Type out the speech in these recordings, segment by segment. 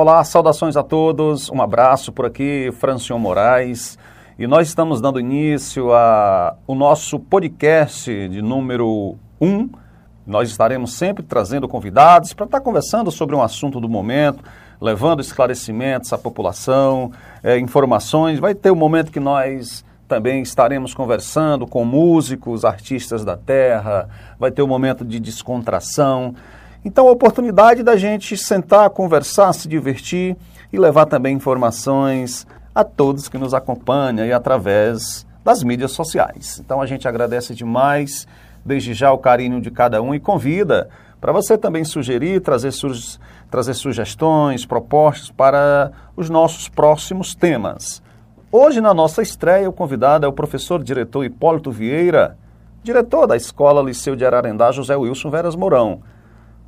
Olá, saudações a todos, um abraço por aqui, Francion Moraes. E nós estamos dando início ao nosso podcast de número 1. Nós estaremos sempre trazendo convidados para estar conversando sobre um assunto do momento, levando esclarecimentos à população, é, informações. Vai ter um momento que nós também estaremos conversando com músicos, artistas da terra, vai ter um momento de descontração. Então, a oportunidade da gente sentar, conversar, se divertir e levar também informações a todos que nos acompanham e através das mídias sociais. Então, a gente agradece demais, desde já, o carinho de cada um e convida para você também sugerir, trazer, su trazer sugestões, propostas para os nossos próximos temas. Hoje, na nossa estreia, o convidado é o professor diretor Hipólito Vieira, diretor da Escola Liceu de Ararendá, José Wilson Veras Mourão.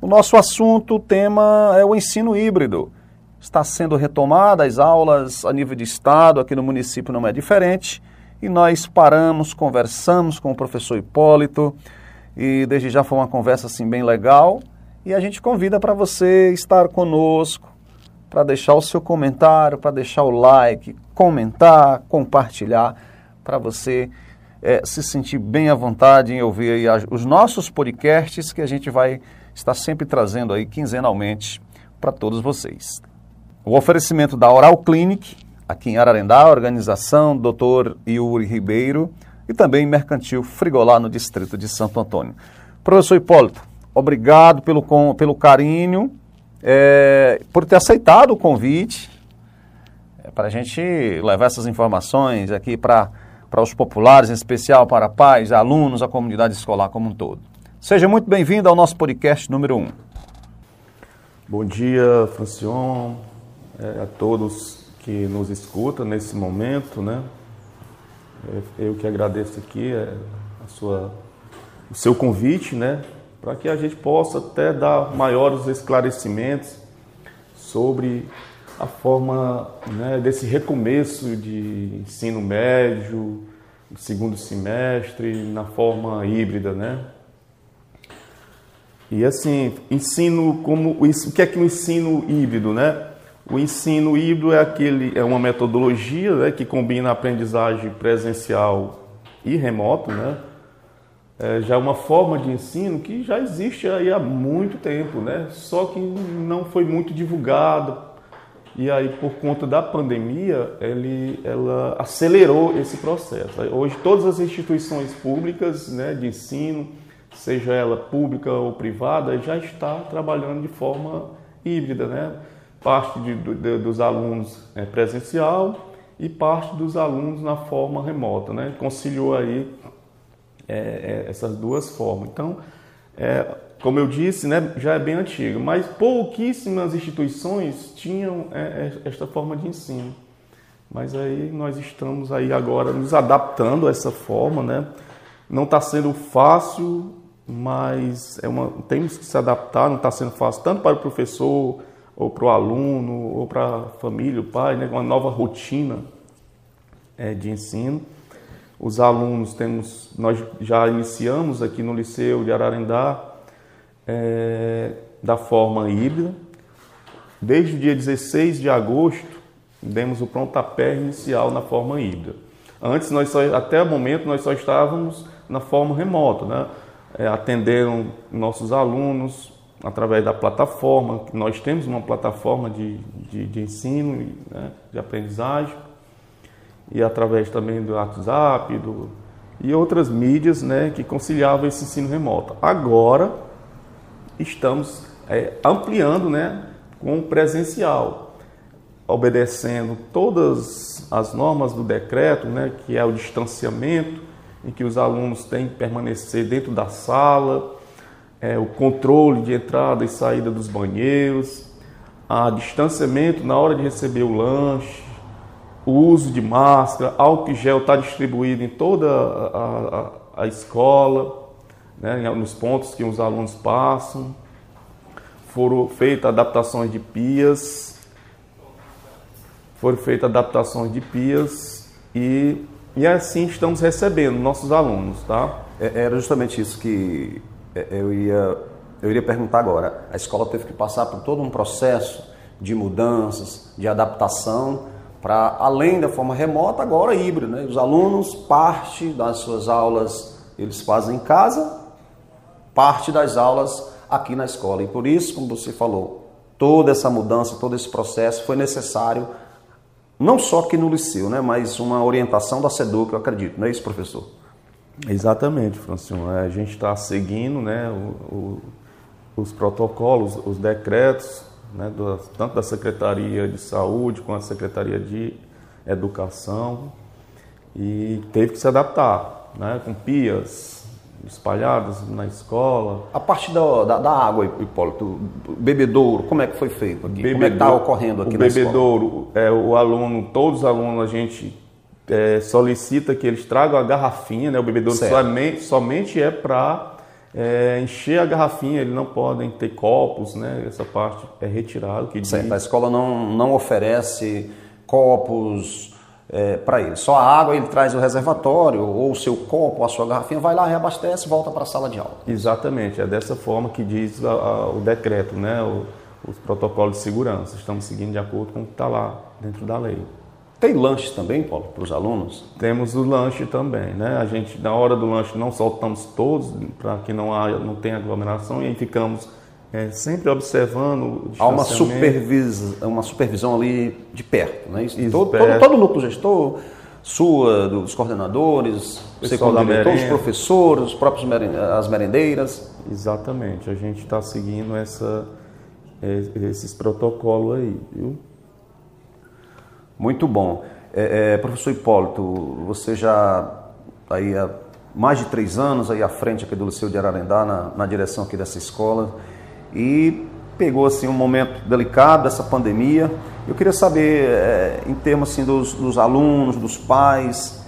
O nosso assunto, o tema é o ensino híbrido. Está sendo retomada as aulas a nível de estado, aqui no município não é diferente, e nós paramos, conversamos com o professor Hipólito, e desde já foi uma conversa assim bem legal, e a gente convida para você estar conosco, para deixar o seu comentário, para deixar o like, comentar, compartilhar, para você é, se sentir bem à vontade em ouvir os nossos podcasts que a gente vai está sempre trazendo aí quinzenalmente para todos vocês. O oferecimento da Oral Clinic, aqui em Ararendá, organização Dr. Yuri Ribeiro e também Mercantil Frigolá no distrito de Santo Antônio. Professor Hipólito, obrigado pelo, pelo carinho, é, por ter aceitado o convite é, para a gente levar essas informações aqui para os populares, em especial para pais, alunos, a comunidade escolar como um todo. Seja muito bem-vindo ao nosso podcast número 1. Bom dia, Francion, é, a todos que nos escutam nesse momento, né? É, eu que agradeço aqui é, a sua, o seu convite, né? Para que a gente possa até dar maiores esclarecimentos sobre a forma né, desse recomeço de ensino médio, segundo semestre, na forma híbrida, né? E assim, ensino como o que é que o ensino híbrido, né? O ensino híbrido é aquele é uma metodologia né, que combina a aprendizagem presencial e remoto, né? É, já é uma forma de ensino que já existe aí há muito tempo, né? Só que não foi muito divulgado e aí por conta da pandemia ele, ela acelerou esse processo. Hoje todas as instituições públicas, né, de ensino seja ela pública ou privada, já está trabalhando de forma híbrida, né? Parte de, de, dos alunos é presencial e parte dos alunos na forma remota, né? Conciliou aí é, é, essas duas formas. Então, é, como eu disse, né, já é bem antigo, mas pouquíssimas instituições tinham é, é, esta forma de ensino. Mas aí nós estamos aí agora nos adaptando a essa forma, né? Não está sendo fácil mas é uma, temos que se adaptar, não está sendo fácil, tanto para o professor, ou para o aluno, ou para a família, o pai, né, uma nova rotina é, de ensino. Os alunos temos, nós já iniciamos aqui no Liceu de Ararendá é, da forma híbrida. Desde o dia 16 de agosto, demos o pontapé inicial na forma híbrida. Antes, nós só, até o momento, nós só estávamos na forma remota, né? É, atenderam nossos alunos através da plataforma. Nós temos uma plataforma de, de, de ensino, né, de aprendizagem, e através também do WhatsApp do, e outras mídias né, que conciliavam esse ensino remoto. Agora estamos é, ampliando né, com o presencial, obedecendo todas as normas do decreto, né, que é o distanciamento, em que os alunos têm que permanecer dentro da sala, é, o controle de entrada e saída dos banheiros, a distanciamento na hora de receber o lanche, o uso de máscara, álcool gel está distribuído em toda a, a, a escola, né, nos pontos que os alunos passam. Foram feitas adaptações de pias, foram feitas adaptações de pias e e assim estamos recebendo nossos alunos, tá? É, era justamente isso que é, eu ia, eu iria perguntar agora. A escola teve que passar por todo um processo de mudanças, de adaptação para além da forma remota, agora híbrido. Né? Os alunos, parte das suas aulas eles fazem em casa, parte das aulas aqui na escola. E por isso, como você falou, toda essa mudança, todo esse processo foi necessário, não só aqui no Liceu, né, mas uma orientação da SEDUC, eu acredito. Não é isso, professor? Exatamente, Francione. A gente está seguindo né, o, o, os protocolos, os decretos, né, do, tanto da Secretaria de Saúde quanto da Secretaria de Educação, e teve que se adaptar, né, com pias espalhadas na escola. A parte da, da, da água, Hipólito, bebedouro, como é que foi feito aqui? Bebedouro, como é que está ocorrendo aqui o na bebedouro, É, o aluno, todos os alunos, a gente é, solicita que eles tragam a garrafinha, né, o bebedouro somente, somente é para é, encher a garrafinha, eles não podem ter copos, né? Essa parte é retirada. Que certo, diz... a escola não, não oferece copos é, para ele. Só a água ele traz o reservatório, ou o seu copo, a sua garrafinha, vai lá, reabastece volta para a sala de aula. Exatamente, é dessa forma que diz a, a, o decreto, né? O, os protocolos de segurança. Estamos seguindo de acordo com o que está lá dentro da lei. Tem lanches também, Paulo, para os alunos? Temos o lanche também, né? A gente, na hora do lanche, não soltamos todos para que não, haja, não tenha aglomeração e aí ficamos é, sempre observando Há uma, supervis, uma supervisão ali de perto, né? Isso, todo, perto. Todo, todo, o núcleo gestor, sua, dos coordenadores, diretor, os professores, os próprios as merendeiras. Exatamente, a gente está seguindo essa, é, esses protocolos aí, viu? Muito bom. É, é, professor Hipólito, você já aí há mais de três anos aí à frente aqui do Liceu de Ararendá, na, na direção aqui dessa escola, e pegou assim um momento delicado dessa pandemia. Eu queria saber, é, em termos assim dos, dos alunos, dos pais,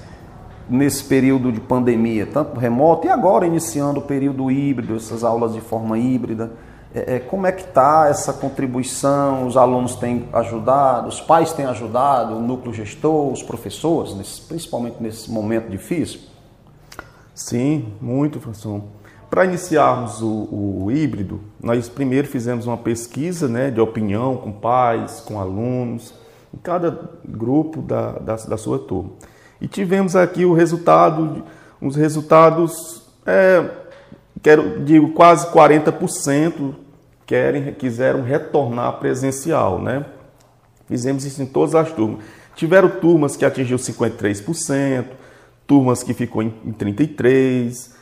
nesse período de pandemia, tanto remoto e agora iniciando o período híbrido, essas aulas de forma híbrida. É, é, como é que está essa contribuição? Os alunos têm ajudado, os pais têm ajudado, o núcleo gestor, os professores, nesse, principalmente nesse momento difícil? Sim, muito, professor. Para iniciarmos o, o, híbrido, nós primeiro fizemos uma pesquisa né, de opinião com pais, com alunos, em cada grupo da, da, da sua turma. E tivemos aqui o resultado, os resultados, é, quero, digo, quase 40% querem, quiseram retornar presencial, né? Fizemos isso em todas as turmas. Tiveram turmas que atingiu 53%, turmas que ficou em 33%,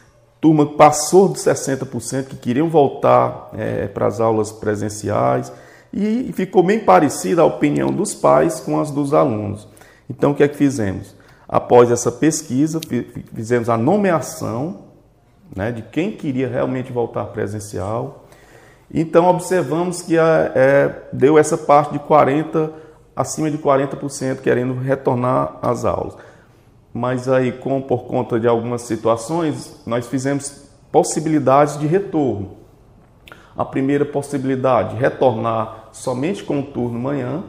turma passou de 60% que queriam voltar é, para as aulas presenciais e ficou bem parecida a opinião dos pais com as dos alunos. Então, o que é que fizemos? Após essa pesquisa, fizemos a nomeação né, de quem queria realmente voltar presencial então observamos que a, é, deu essa parte de 40, acima de 40% querendo retornar às aulas. Mas aí, com, por conta de algumas situações, nós fizemos possibilidades de retorno. A primeira possibilidade, retornar somente com o turno manhã,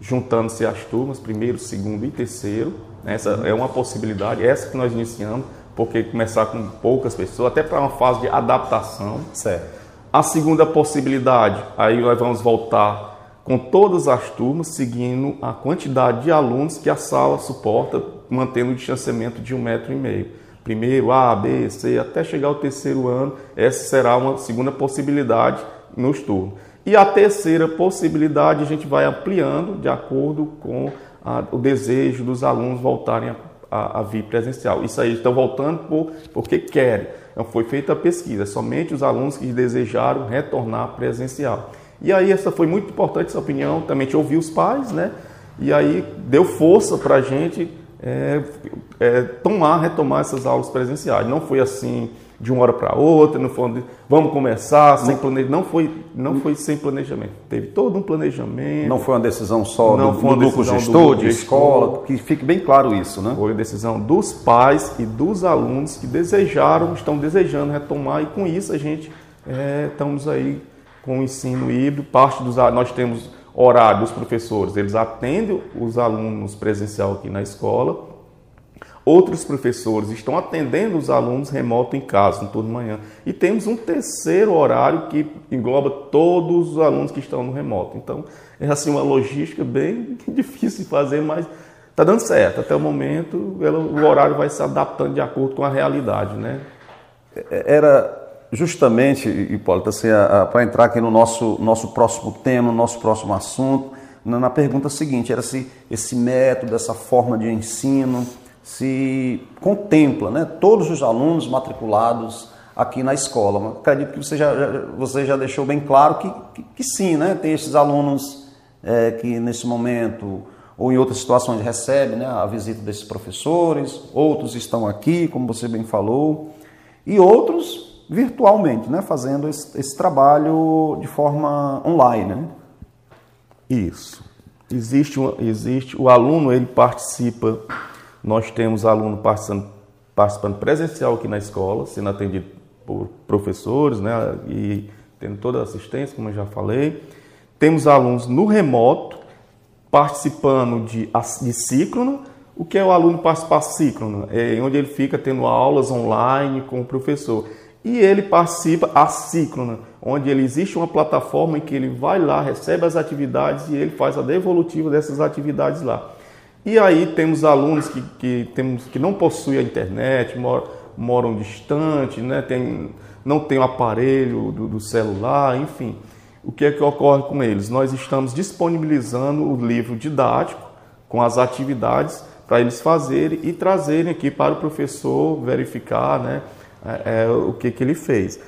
juntando-se as turmas, primeiro, segundo e terceiro. Essa é uma possibilidade, essa que nós iniciamos, porque começar com poucas pessoas, até para uma fase de adaptação. Certo. A segunda possibilidade, aí nós vamos voltar com todas as turmas, seguindo a quantidade de alunos que a sala suporta, mantendo o distanciamento de um metro e meio. Primeiro, A, B, C, até chegar ao terceiro ano, essa será uma segunda possibilidade nos turnos. E a terceira possibilidade a gente vai ampliando de acordo com a, o desejo dos alunos voltarem a a, a vir presencial. Isso aí estão voltando por, porque querem. Então, foi feita a pesquisa, somente os alunos que desejaram retornar presencial. E aí essa foi muito importante essa opinião, também te ouvi os pais, né? E aí deu força para a gente é, é, tomar, retomar essas aulas presenciais. Não foi assim de uma hora para outra, não foi vamos começar sem planejamento, não foi, não foi sem planejamento. Teve todo um planejamento. Não foi uma decisão só não do, foi do núcleo gestor, de escola, que fique bem claro isso, né? Foi decisão dos pais e dos alunos que desejaram, estão desejando retomar e com isso a gente é, estamos aí com o ensino híbrido, parte dos nós temos horário dos professores, eles atendem os alunos presencial aqui na escola Outros professores estão atendendo os alunos remoto em casa, no turno de manhã. E temos um terceiro horário que engloba todos os alunos que estão no remoto. Então, é assim uma logística bem difícil de fazer, mas está dando certo. Até o momento, o horário vai se adaptando de acordo com a realidade, né? Era justamente, Hipólito, assim, para entrar aqui no nosso, nosso próximo tema, no nosso próximo assunto, na, na pergunta seguinte, era se esse método, essa forma de ensino se contempla né, todos os alunos matriculados aqui na escola. Acredito que você já, você já deixou bem claro que, que, que sim, né, tem esses alunos é, que nesse momento ou em outras situações recebem né, a visita desses professores, outros estão aqui, como você bem falou, e outros virtualmente, né, fazendo esse, esse trabalho de forma online. Né? Isso. Existe, existe o aluno ele participa nós temos aluno participando, participando presencial aqui na escola, sendo atendido por professores, né, e tendo toda a assistência, como eu já falei. Temos alunos no remoto, participando de, de síncrono. O que é o aluno participar síncrono? É onde ele fica tendo aulas online com o professor. E ele participa assíncrona, onde ele existe uma plataforma em que ele vai lá, recebe as atividades e ele faz a devolutiva dessas atividades lá. E aí temos alunos que, que, temos, que não possuem a internet, moram, moram distante, né? Tem, não tem o aparelho do, do, celular, enfim. O que é que ocorre com eles? Nós estamos disponibilizando o livro didático com as atividades para eles fazerem e trazerem aqui para o professor verificar né, é, é, o que, que ele fez.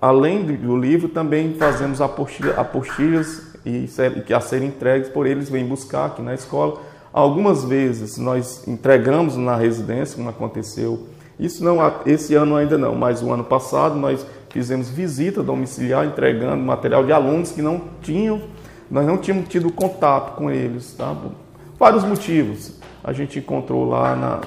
Além do livro, também fazemos apostilhas, apostilhas e, que a serem entregues por eles, vêm buscar aqui na escola Algumas vezes nós entregamos na residência, como aconteceu. Isso não, esse ano ainda não, mas o ano passado nós fizemos visita domiciliar entregando material de alunos que não tinham, nós não tínhamos tido contato com eles, tá? vários motivos. A gente encontrou lá na,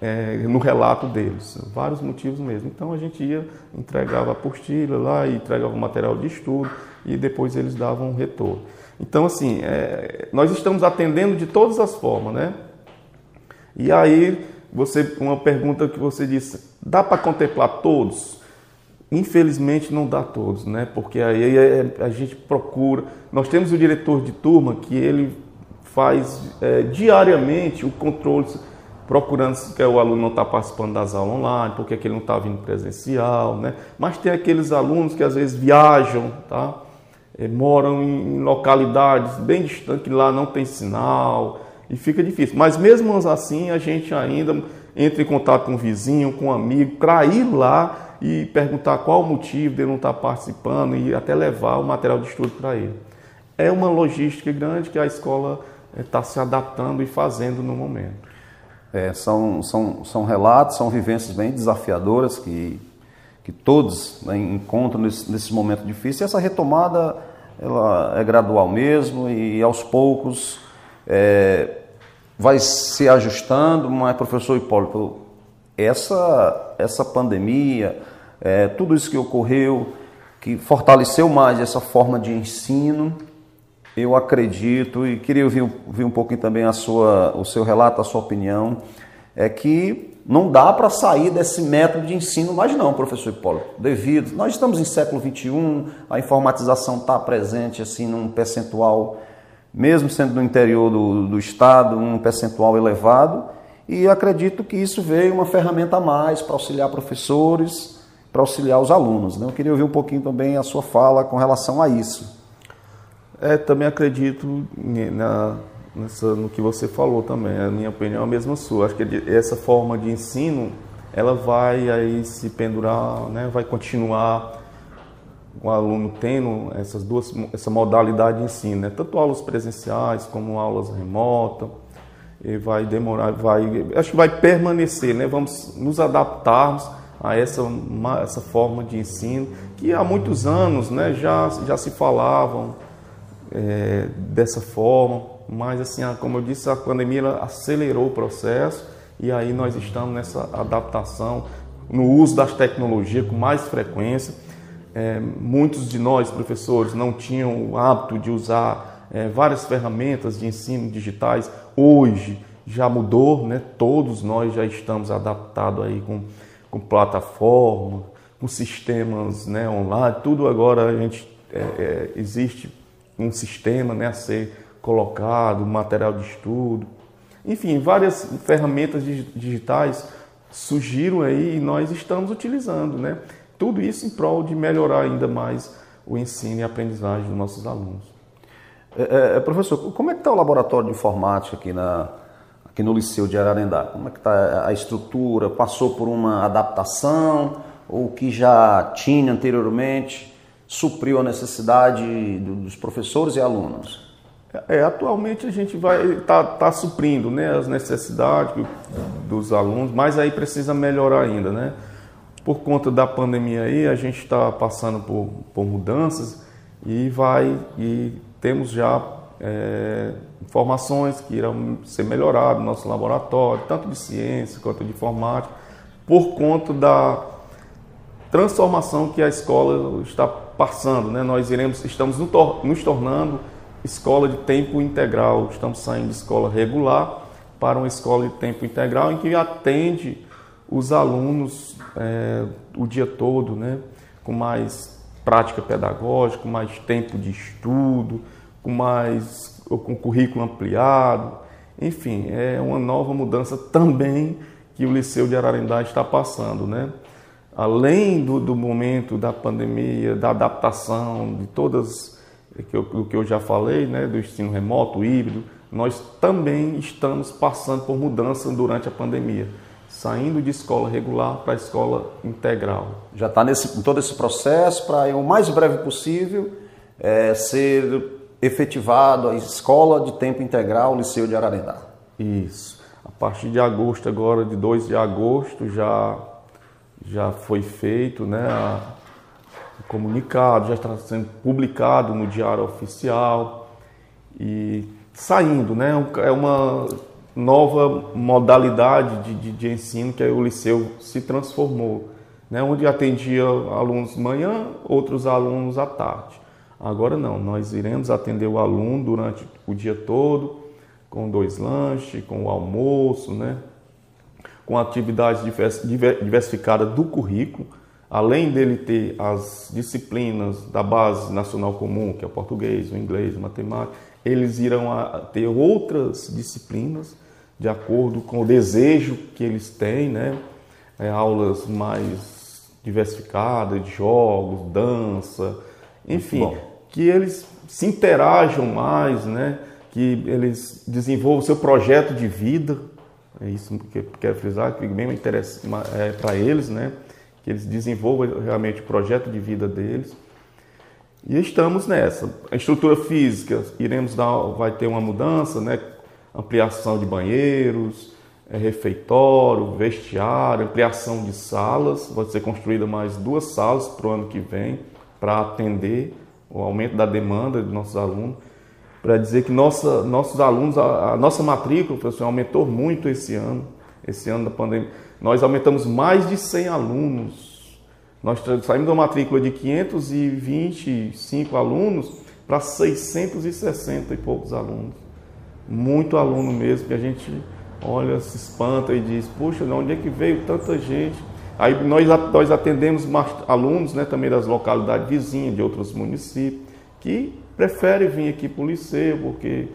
é, no relato deles, vários motivos mesmo. Então a gente ia, entregava a apostila lá entregava o material de estudo e depois eles davam um retorno. Então, assim, é, nós estamos atendendo de todas as formas, né? E aí, você, uma pergunta que você disse, dá para contemplar todos? Infelizmente não dá todos, né? Porque aí a gente procura. Nós temos o diretor de turma que ele faz é, diariamente o controle, procurando se o aluno não está participando das aulas online, porque ele não está vindo presencial, né? Mas tem aqueles alunos que às vezes viajam, tá? é, moram em localidades bem distantes, que lá não tem sinal e fica difícil. Mas mesmo assim, a gente ainda entra em contato com um vizinho, com um amigo, para ir lá e perguntar qual o motivo de ele não estar tá participando e até levar o material de estudo para ele. É uma logística grande que a escola está é, se adaptando e fazendo no momento. É, são, são, são relatos, são vivências bem desafiadoras que, que todos né, encontram nesse, nesse momento difícil. E essa retomada ela é gradual mesmo e aos poucos é, vai se ajustando, mas professor Hipólito, essa, essa pandemia, é, tudo isso que ocorreu, que fortaleceu mais essa forma de ensino, eu acredito, e queria ouvir, ouvir um pouquinho também a sua, o seu relato, a sua opinião, é que não dá para sair desse método de ensino mais não, professor Hipólito, devido, nós estamos em século XXI, a informatização está presente assim num percentual, mesmo sendo no interior do, do estado, um percentual elevado, e acredito que isso veio uma ferramenta a mais para auxiliar professores, para auxiliar os alunos. Né? Eu queria ouvir um pouquinho também a sua fala com relação a isso. É, também acredito na, nessa, no que você falou também. A minha opinião é a mesma sua. Acho que essa forma de ensino ela vai aí se pendurar, né? vai continuar o aluno tendo essas duas, essa modalidade de ensino, né? tanto aulas presenciais como aulas remotas, e vai demorar, vai, acho que vai permanecer, né? Vamos nos adaptarmos a essa, essa forma de ensino que há muitos anos, né? Já já se falavam é, dessa forma, mas assim, como eu disse, a pandemia acelerou o processo e aí nós estamos nessa adaptação no uso das tecnologias com mais frequência. É, muitos de nós, professores, não tinham o hábito de usar é, várias ferramentas de ensino digitais. Hoje já mudou, né? Todos nós já estamos adaptados aí com, com plataforma, com sistemas né, online, tudo agora a gente é, é, existe um sistema né, a ser colocado, material de estudo, enfim, várias ferramentas digitais surgiram aí e nós estamos utilizando, né? Tudo isso em prol de melhorar ainda mais o ensino e a aprendizagem dos nossos alunos. É, é, professor, como é que está o laboratório de informática aqui, na, aqui no Liceu de Ararendá? Como é que está a estrutura? Passou por uma adaptação? Ou o que já tinha anteriormente supriu a necessidade dos professores e alunos? É, atualmente a gente vai tá, tá suprindo né, as necessidades dos alunos, mas aí precisa melhorar ainda, né? Por conta da pandemia aí, a gente está passando por, por mudanças e vai e temos já é, informações que irão ser melhoradas no nosso laboratório, tanto de ciência quanto de informática, por conta da transformação que a escola está passando, né? Nós iremos, estamos nos tornando escola de tempo integral. Estamos saindo de escola regular para uma escola de tempo integral em que atende os alunos é, o dia todo, né? com mais prática pedagógica, com mais tempo de estudo, com mais com currículo ampliado. Enfim, é uma nova mudança também que o Liceu de Ararendá está passando, né? Além do, do momento da pandemia, da adaptação, de todas o que eu já falei, né, do ensino remoto, híbrido, nós também estamos passando por mudança durante a pandemia, saindo de escola regular para escola integral. Já está em todo esse processo para, o mais breve possível, é, ser efetivado a escola de tempo integral Liceu de Ararendá. Isso. A partir de agosto, agora, de 2 de agosto, já, já foi feito né, a, comunicado, já está sendo publicado no Diário Oficial e saindo, né? É uma nova modalidade de, de, de ensino que o Liceu se transformou, né? Onde atendia alunos manhã, outros alunos à tarde. Agora não, nós iremos atender o aluno durante o dia todo, com dois lanches, com o almoço, né? Com atividades diversificadas do currículo, além dele ter as disciplinas da base nacional comum, que é o português, o inglês, a matemática, eles irão ter outras disciplinas de acordo com o desejo que eles têm, né? É, aulas mais diversificadas, de jogos, dança, enfim, que eles se interajam mais, né? Que eles desenvolvam o seu projeto de vida, é isso que eu quero frisar, que bem é, para eles, né? que eles desenvolvam realmente o projeto de vida deles. E estamos nessa. A estrutura física, iremos dar, vai ter uma mudança, né? Ampliação de banheiros, é, refeitório, vestiário, ampliação de salas. Vai ser construída mais duas salas para o ano que vem para atender o aumento da demanda de nossos alunos. Para dizer que nossa, nossos alunos, a, a nossa matrícula, professor, aumentou muito esse ano, esse ano da pandemia nós aumentamos mais de 100 alunos. Nós saímos da matrícula de 525 alunos para 660 e poucos alunos. Muito aluno mesmo, que a gente olha, se espanta e diz, puxa, de onde é que veio tanta gente? Aí nós, nós atendemos alunos né, também das localidades vizinhas, de outros municípios, que preferem vir aqui para o liceu, porque,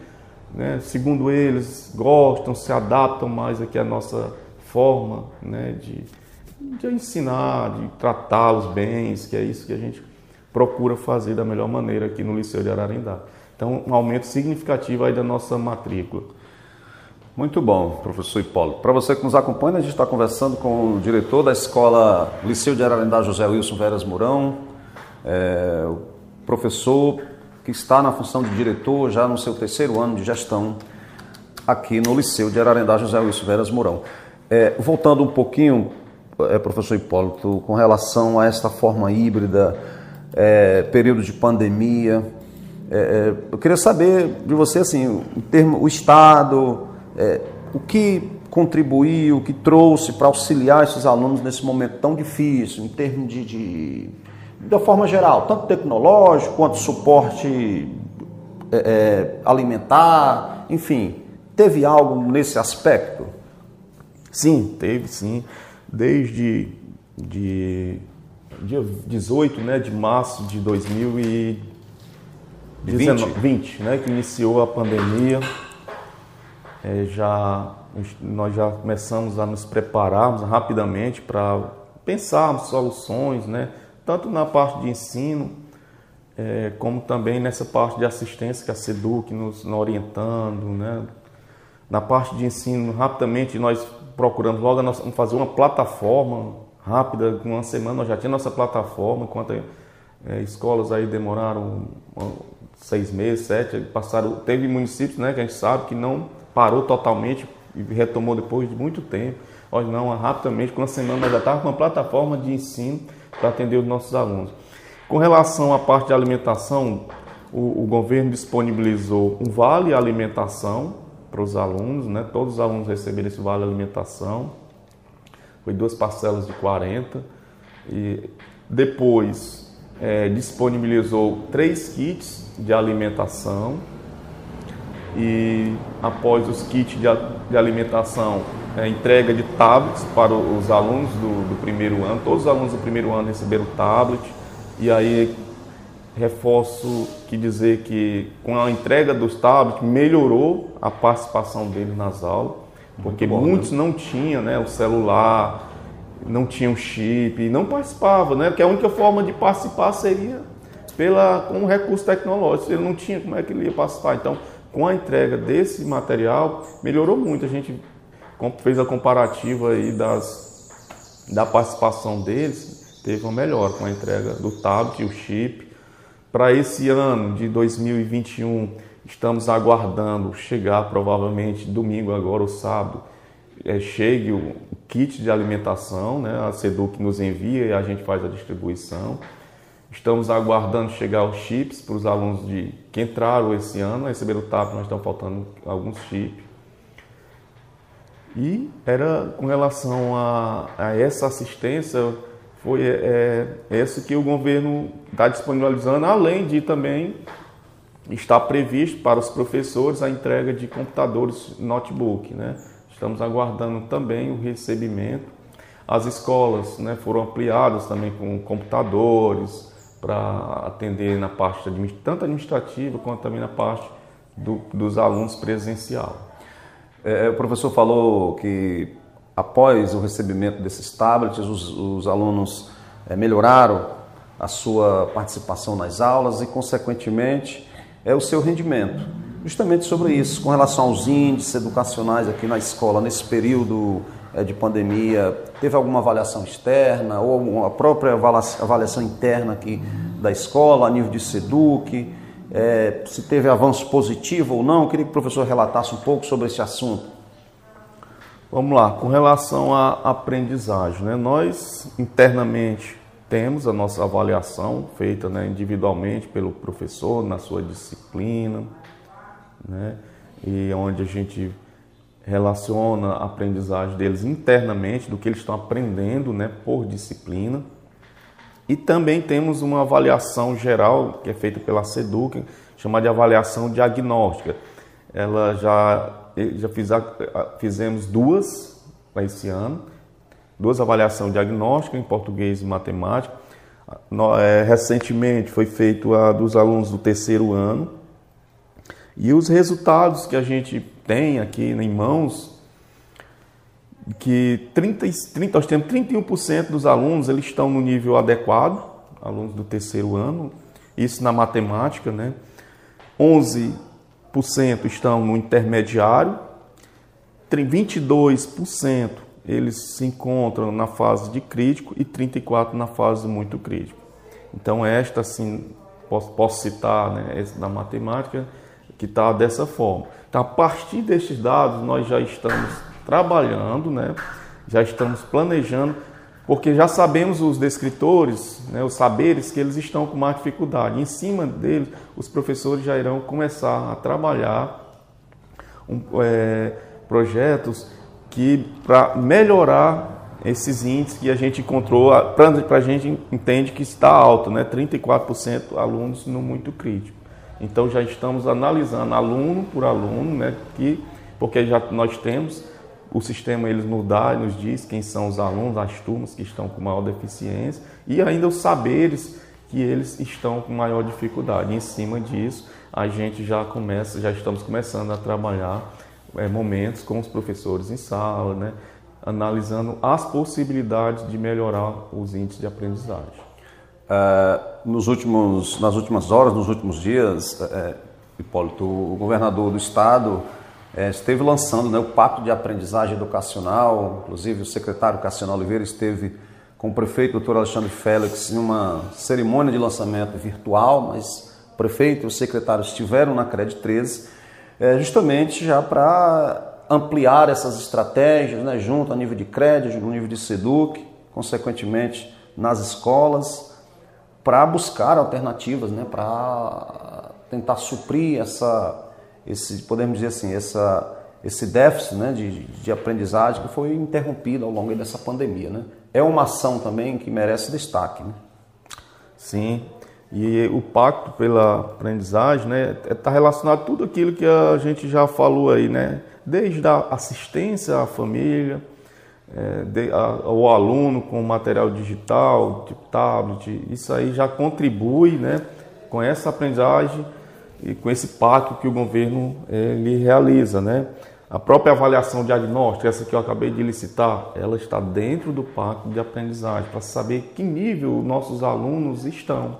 né, segundo eles, gostam, se adaptam mais aqui à nossa forma né, de, de ensinar, de tratar os bens, que é isso que a gente procura fazer da melhor maneira aqui no Liceu de Ararendá. Então, um aumento significativo aí da nossa matrícula. Muito bom, professor Hipólito. Para você que nos acompanha, a gente está conversando com o diretor da escola Liceu de Ararendá, José Wilson Veras Mourão, é, o professor que está na função de diretor já no seu terceiro ano de gestão aqui no Liceu de Ararendá, José Wilson Veras Mourão. É, voltando um pouquinho, é, professor Hipólito, com relação a esta forma híbrida, é, período de pandemia, é, é, eu queria saber de você, assim, em termo, o Estado, é, o que contribuiu, o que trouxe para auxiliar esses alunos nesse momento tão difícil, em termos de, de da forma geral, tanto tecnológico quanto suporte alimentar, enfim, Teve algo nesse aspecto? Sim, teve sim. Desde de, dia 18 né, de março de 2020, né, que iniciou a pandemia, é, já, nós já começamos a nos prepararmos rapidamente para pensarmos soluções, né, tanto na parte de ensino, é, como também nessa parte de assistência que a SEDUC nos, nos orientando, né, na parte de ensino, rapidamente nós procuramos logo fazer uma plataforma rápida, com uma semana nós já tínhamos nossa plataforma, enquanto é, escolas aí demoraram seis meses, sete, passaram, teve municípios né, que a gente sabe que não parou totalmente e retomou depois de muito tempo. Nós não, rapidamente, com uma semana nós já estávamos com uma plataforma de ensino para atender os nossos alunos. Com relação à parte de alimentação, o, o governo disponibilizou um vale alimentação para os alunos, né? Todos os alunos receberam esse vale alimentação. Foi duas parcelas de 40 e depois é, disponibilizou três kits de alimentação e após os kits de, de alimentação, é, entrega de tablets para os alunos do, do primeiro ano. Todos os alunos do primeiro ano receberam tablet e aí reforço que dizer que com a entrega dos tablets melhorou a participação deles nas aulas, porque bom, muitos né? não tinham né, o celular, não tinham chip, não participavam, né? Porque a única forma de participar seria pela, com o recurso tecnológico. Ele não tinha, como é que ele ia participar? Então, com a entrega desse material, melhorou muito. A gente fez a comparativa aí das, da participação deles, teve uma melhora com a entrega do tablet e o chip para esse ano de 2021, estamos aguardando chegar provavelmente domingo agora ou sábado, é, chegue o kit de alimentação, né? a SEDUC nos envia e a gente faz a distribuição. Estamos aguardando chegar os chips para os alunos de, que entraram esse ano, receberam o TAP, nós estamos faltando alguns chips. E era com relação a, a essa assistência, foi é, é esse que o governo está disponibilizando, além de também estar previsto para os professores a entrega de computadores notebook. Né? Estamos aguardando também o recebimento. As escolas né, foram ampliadas também com computadores para atender na parte tanto administrativa quanto também na parte do, dos alunos presencial. É, o professor falou que após o recebimento desses tablets, os, os alunos é, melhoraram a sua participação nas aulas e, consequentemente, é o seu rendimento. Justamente sobre isso, com relação aos índices educacionais aqui na escola, nesse período é, de pandemia, teve alguma avaliação externa ou a própria avaliação interna aqui da escola, a nível de SEDUC, é, se teve avanço positivo ou não? Eu queria que o professor relatasse um pouco sobre esse assunto. Vamos lá, com relação à aprendizagem, né? nós internamente temos a nossa avaliação feita né, individualmente pelo professor na sua disciplina, né? e onde a gente relaciona a aprendizagem deles internamente, do que eles estão aprendendo né, por disciplina. E também temos uma avaliação geral que é feita pela SEDUC, chamada de avaliação diagnóstica. Ela já já fiz, fizemos duas para esse ano, duas avaliações diagnósticas em português e matemática. É, recentemente foi feito a dos alunos do terceiro ano e os resultados que a gente tem aqui em mãos que 30, 30, nós temos 31% dos alunos eles estão no nível adequado, alunos do terceiro ano, isso na matemática, né? 11 estão no intermediário, 22% eles se encontram na fase de crítico e 34% na fase muito crítico. Então esta, assim, posso, posso citar né, da matemática, que está dessa forma. Então, a partir destes dados, nós já estamos trabalhando, né, já estamos planejando porque já sabemos os descritores, né, os saberes que eles estão com mais dificuldade. Em cima deles, os professores já irão começar a trabalhar um, é, projetos que para melhorar esses índices que a gente encontrou, para a gente entende que está alto, né, 34% alunos no muito crítico. Então já estamos analisando aluno por aluno, né, que porque já nós temos o sistema eles nos dá, nos diz quem são os alunos, as turmas que estão com maior deficiência e ainda os saberes que eles estão com maior dificuldade. E em cima disso, a gente já começa, já estamos começando a trabalhar é, momentos com os professores em sala, né, analisando as possibilidades de melhorar os índices de aprendizagem. Uh, nos últimos, nas últimas horas, nos últimos dias, é, Hipólito, o governador do estado é, esteve lançando né, o Pacto de Aprendizagem Educacional, inclusive o secretário Cassiano Oliveira esteve com o prefeito doutor Alexandre Félix em uma cerimônia de lançamento virtual, mas o prefeito e o secretário estiveram na CRED 13, é, justamente já para ampliar essas estratégias, né, junto a nível de crédito, no nível de SEDUC, consequentemente nas escolas, para buscar alternativas, né, para tentar suprir essa, esse, podemos dizer assim, essa, esse déficit né, de, de aprendizagem que foi interrompido ao longo dessa pandemia. Né? É uma ação também que merece destaque. Né? Sim, e o pacto pela aprendizagem está né, tá relacionado a tudo aquilo que a gente já falou aí, né? desde a assistência à família, é, ao aluno com material digital, tipo tablet, isso aí já contribui né, com essa aprendizagem e com esse pacto que o governo ele realiza. Né? A própria avaliação diagnóstica, essa que eu acabei de licitar, ela está dentro do pacto de aprendizagem, para saber que nível nossos alunos estão.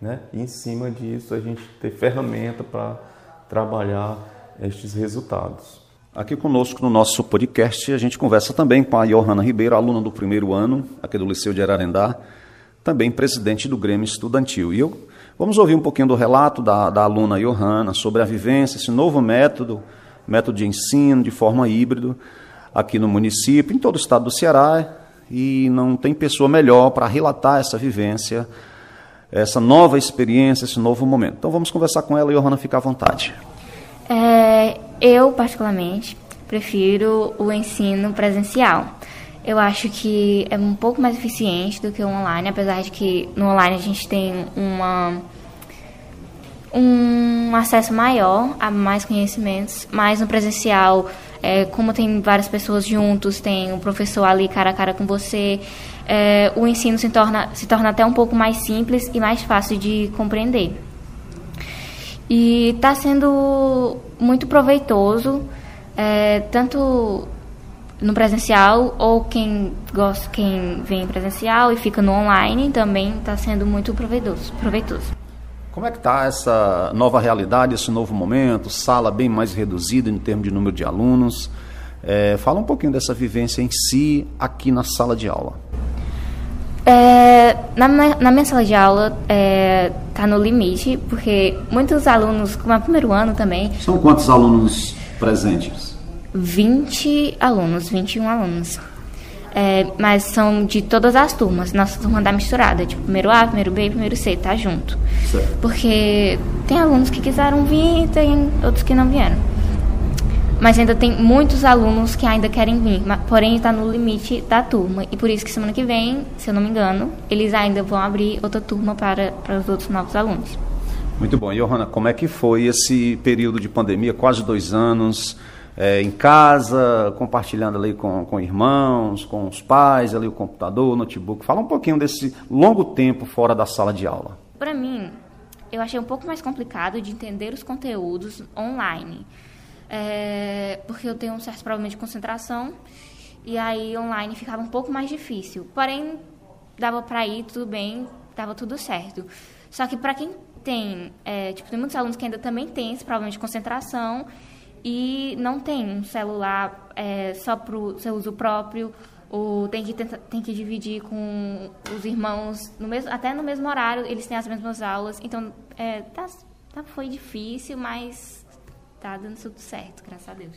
Né? E em cima disso a gente ter ferramenta para trabalhar estes resultados. Aqui conosco no nosso podcast a gente conversa também com a Johanna Ribeiro, aluna do primeiro ano aqui do Liceu de Ararendá, também presidente do Grêmio Estudantil. E eu, vamos ouvir um pouquinho do relato da, da aluna Johanna sobre a vivência, esse novo método, método de ensino de forma híbrido aqui no município, em todo o estado do Ceará, e não tem pessoa melhor para relatar essa vivência, essa nova experiência, esse novo momento. Então vamos conversar com ela e Johanna fica à vontade. É, eu, particularmente, prefiro o ensino presencial. Eu acho que é um pouco mais eficiente do que o online, apesar de que no online a gente tem uma, um acesso maior a mais conhecimentos, mas no presencial, é, como tem várias pessoas juntos, tem um professor ali cara a cara com você, é, o ensino se torna, se torna até um pouco mais simples e mais fácil de compreender. E está sendo muito proveitoso, é, tanto no presencial ou quem gosta, quem vem presencial e fica no online também está sendo muito proveitoso. proveitoso. Como é que está essa nova realidade, esse novo momento, sala bem mais reduzida em termos de número de alunos? É, fala um pouquinho dessa vivência em si aqui na sala de aula. É, na, na, minha sala de aula está é, tá no limite, porque muitos alunos, como é o primeiro ano também. São quantos alunos presentes? 20 alunos, 21 alunos. É, mas são de todas as turmas. Nossa turma dá misturada, tipo primeiro A, primeiro B, primeiro C, tá junto. Certo. Porque tem alunos que quiseram vir e tem outros que não vieram mas ainda tem muitos alunos que ainda querem vir, porém está no limite da turma. E por isso que semana que vem, se eu não me engano, eles ainda vão abrir outra turma para, para os outros novos alunos. Muito bom. Johanna, como é que foi esse período de pandemia, quase dois anos, é, em casa, compartilhando ali com, com irmãos, com os pais, ali o computador, o notebook. Fala um pouquinho desse longo tempo fora da sala de aula. Para mim, eu achei um pouco mais complicado de entender os conteúdos online é, porque eu tenho um certo problema de concentração e aí online ficava um pouco mais difícil. Porém, dava para ir tudo bem, dava tudo certo. Só que para quem tem, é, tipo, tem muitos alunos que ainda também têm esse problema de concentração e não tem um celular é, só para o seu uso próprio, ou tem que, tenta, tem que dividir com os irmãos, no mesmo, até no mesmo horário, eles têm as mesmas aulas. Então, é, tá, tá, foi difícil, mas tá dando tudo certo, graças a Deus.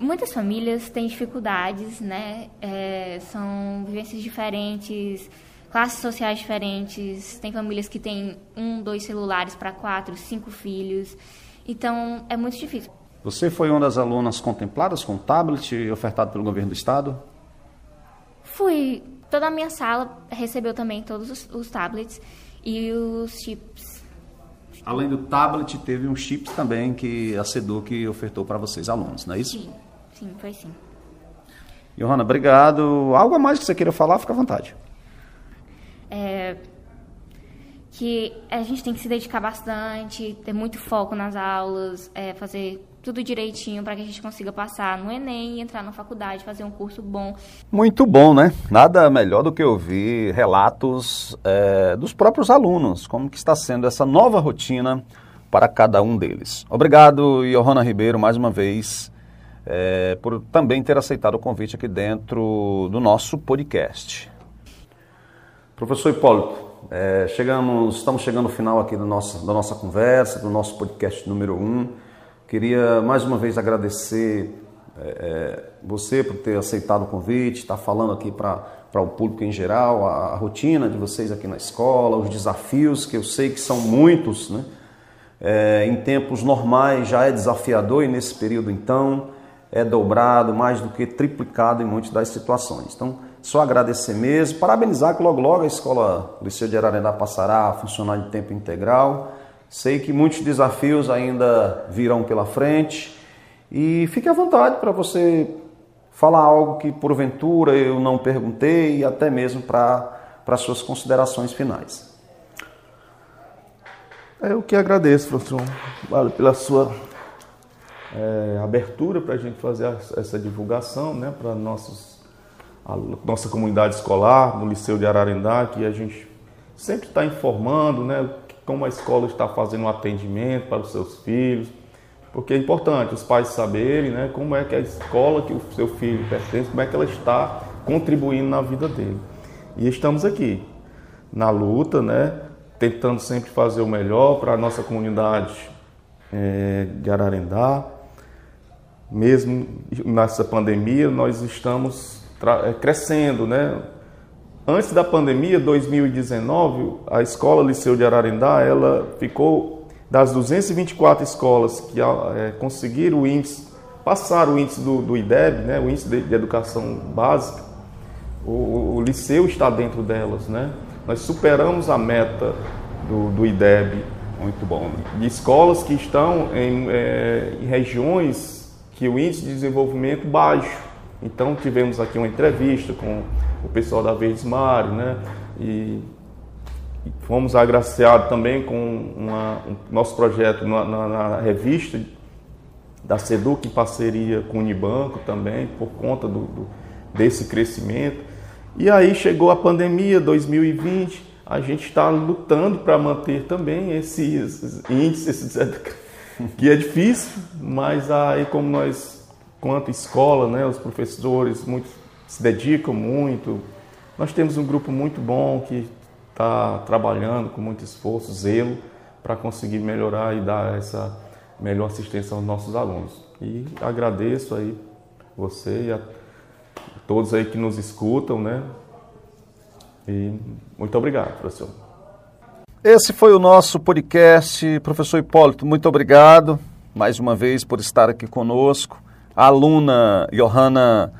Muitas famílias têm dificuldades, né? É, são vivências diferentes, classes sociais diferentes. Tem famílias que têm um, dois celulares para quatro, cinco filhos. Então, é muito difícil. Você foi uma das alunas contempladas com tablet ofertado pelo governo do estado? Fui. Toda a minha sala recebeu também todos os, os tablets e os chips Além do tablet, teve um chip também que a SEDUC ofertou para vocês, alunos, não é isso? Sim, sim, foi sim. Johanna, obrigado. Algo a mais que você queira falar, fica à vontade. É, que a gente tem que se dedicar bastante, ter muito foco nas aulas, é, fazer tudo direitinho para que a gente consiga passar no Enem, entrar na faculdade, fazer um curso bom. Muito bom, né? Nada melhor do que ouvir relatos é, dos próprios alunos, como que está sendo essa nova rotina para cada um deles. Obrigado, Johanna Ribeiro, mais uma vez, é, por também ter aceitado o convite aqui dentro do nosso podcast. Professor Hipólito, é, chegamos, estamos chegando ao final aqui do nosso, da nossa conversa, do nosso podcast número 1. Um. Queria mais uma vez agradecer é, você por ter aceitado o convite, estar falando aqui para o público em geral, a, a, rotina de vocês aqui na escola, os desafios, que eu sei que são muitos, né? É, em tempos normais já é desafiador e nesse período então é dobrado, mais do que triplicado em muitas das situações. Então, só agradecer mesmo, parabenizar que logo logo a escola Liceu de Ararendá passará a funcionar de tempo integral. Sei que muitos desafios ainda virão pela frente e fique à vontade para você falar algo que porventura eu não perguntei e até mesmo para suas considerações finais. Eu que agradeço, professor, vale, pela sua é, abertura para a gente fazer essa divulgação né, para a nossa comunidade escolar, no Liceu de Ararendá, que a gente sempre está informando né, como a escola está fazendo um atendimento para os seus filhos, porque é importante os pais saberem né, como é que a escola que o seu filho pertence, como é que ela está contribuindo na vida dele. E estamos aqui, na luta, né, tentando sempre fazer o melhor para a nossa comunidade é, de Ararendá. Mesmo nessa pandemia, nós estamos é, crescendo, né? Antes da pandemia, 2019, a escola Liceu de Ararendá, ela ficou das 224 escolas que é, conseguiram o índice, passar o índice do, do IDEB, né, o índice de, de educação básica, o, o, liceu está dentro delas, né? Nós superamos a meta do, do IDEB. Muito bom. Né? De escolas que estão em, é, em regiões que o índice de desenvolvimento baixo. Então tivemos aqui uma entrevista com o pessoal da Verdes Mário, né? E, e fomos agraciados também com uma, um nosso projeto na, na, na, revista da Seduc em parceria com o Unibanco também, por conta do, do, desse crescimento. E aí chegou a pandemia 2020, a gente está lutando para manter também esses índices, que é difícil, mas aí como nós quanto escola, né, os professores muito, se dedicam muito. Nós temos um grupo muito bom que está trabalhando com muito esforço, zelo, para conseguir melhorar e dar essa melhor assistência aos nossos alunos. E agradeço aí você e a todos aí que nos escutam, né? E muito obrigado, professor. Esse foi o nosso podcast, professor Hipólito. Muito obrigado mais uma vez por estar aqui conosco a aluna Johanna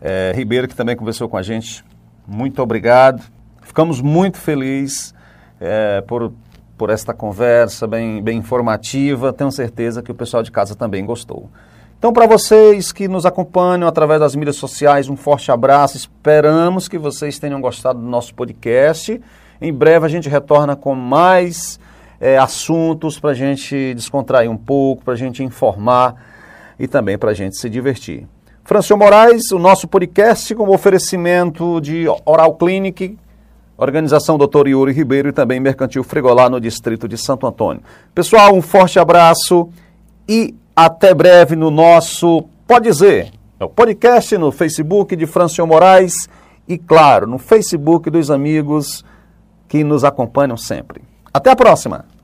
é, Ribeiro, que também conversou com a gente. Muito obrigado. Ficamos muito felizes é, por, por esta conversa bem, bem informativa. Tenho certeza que o pessoal de casa também gostou. Então, para vocês que nos acompanham através das mídias sociais, um forte abraço. Esperamos que vocês tenham gostado do nosso podcast. Em breve a gente retorna com mais é, assuntos para a gente descontrair um pouco, para a gente informar e também para a gente se divertir. Francio Moraes, o nosso podcast com oferecimento de Oral Clinic, Organização Dr. Yuri Ribeiro e também Mercantil Frigolá no distrito de Santo Antônio. Pessoal, um forte abraço e até breve no nosso Pode Dizer, é o podcast no Facebook de Francio Moraes e, claro, no Facebook dos amigos que nos acompanham sempre. Até a próxima!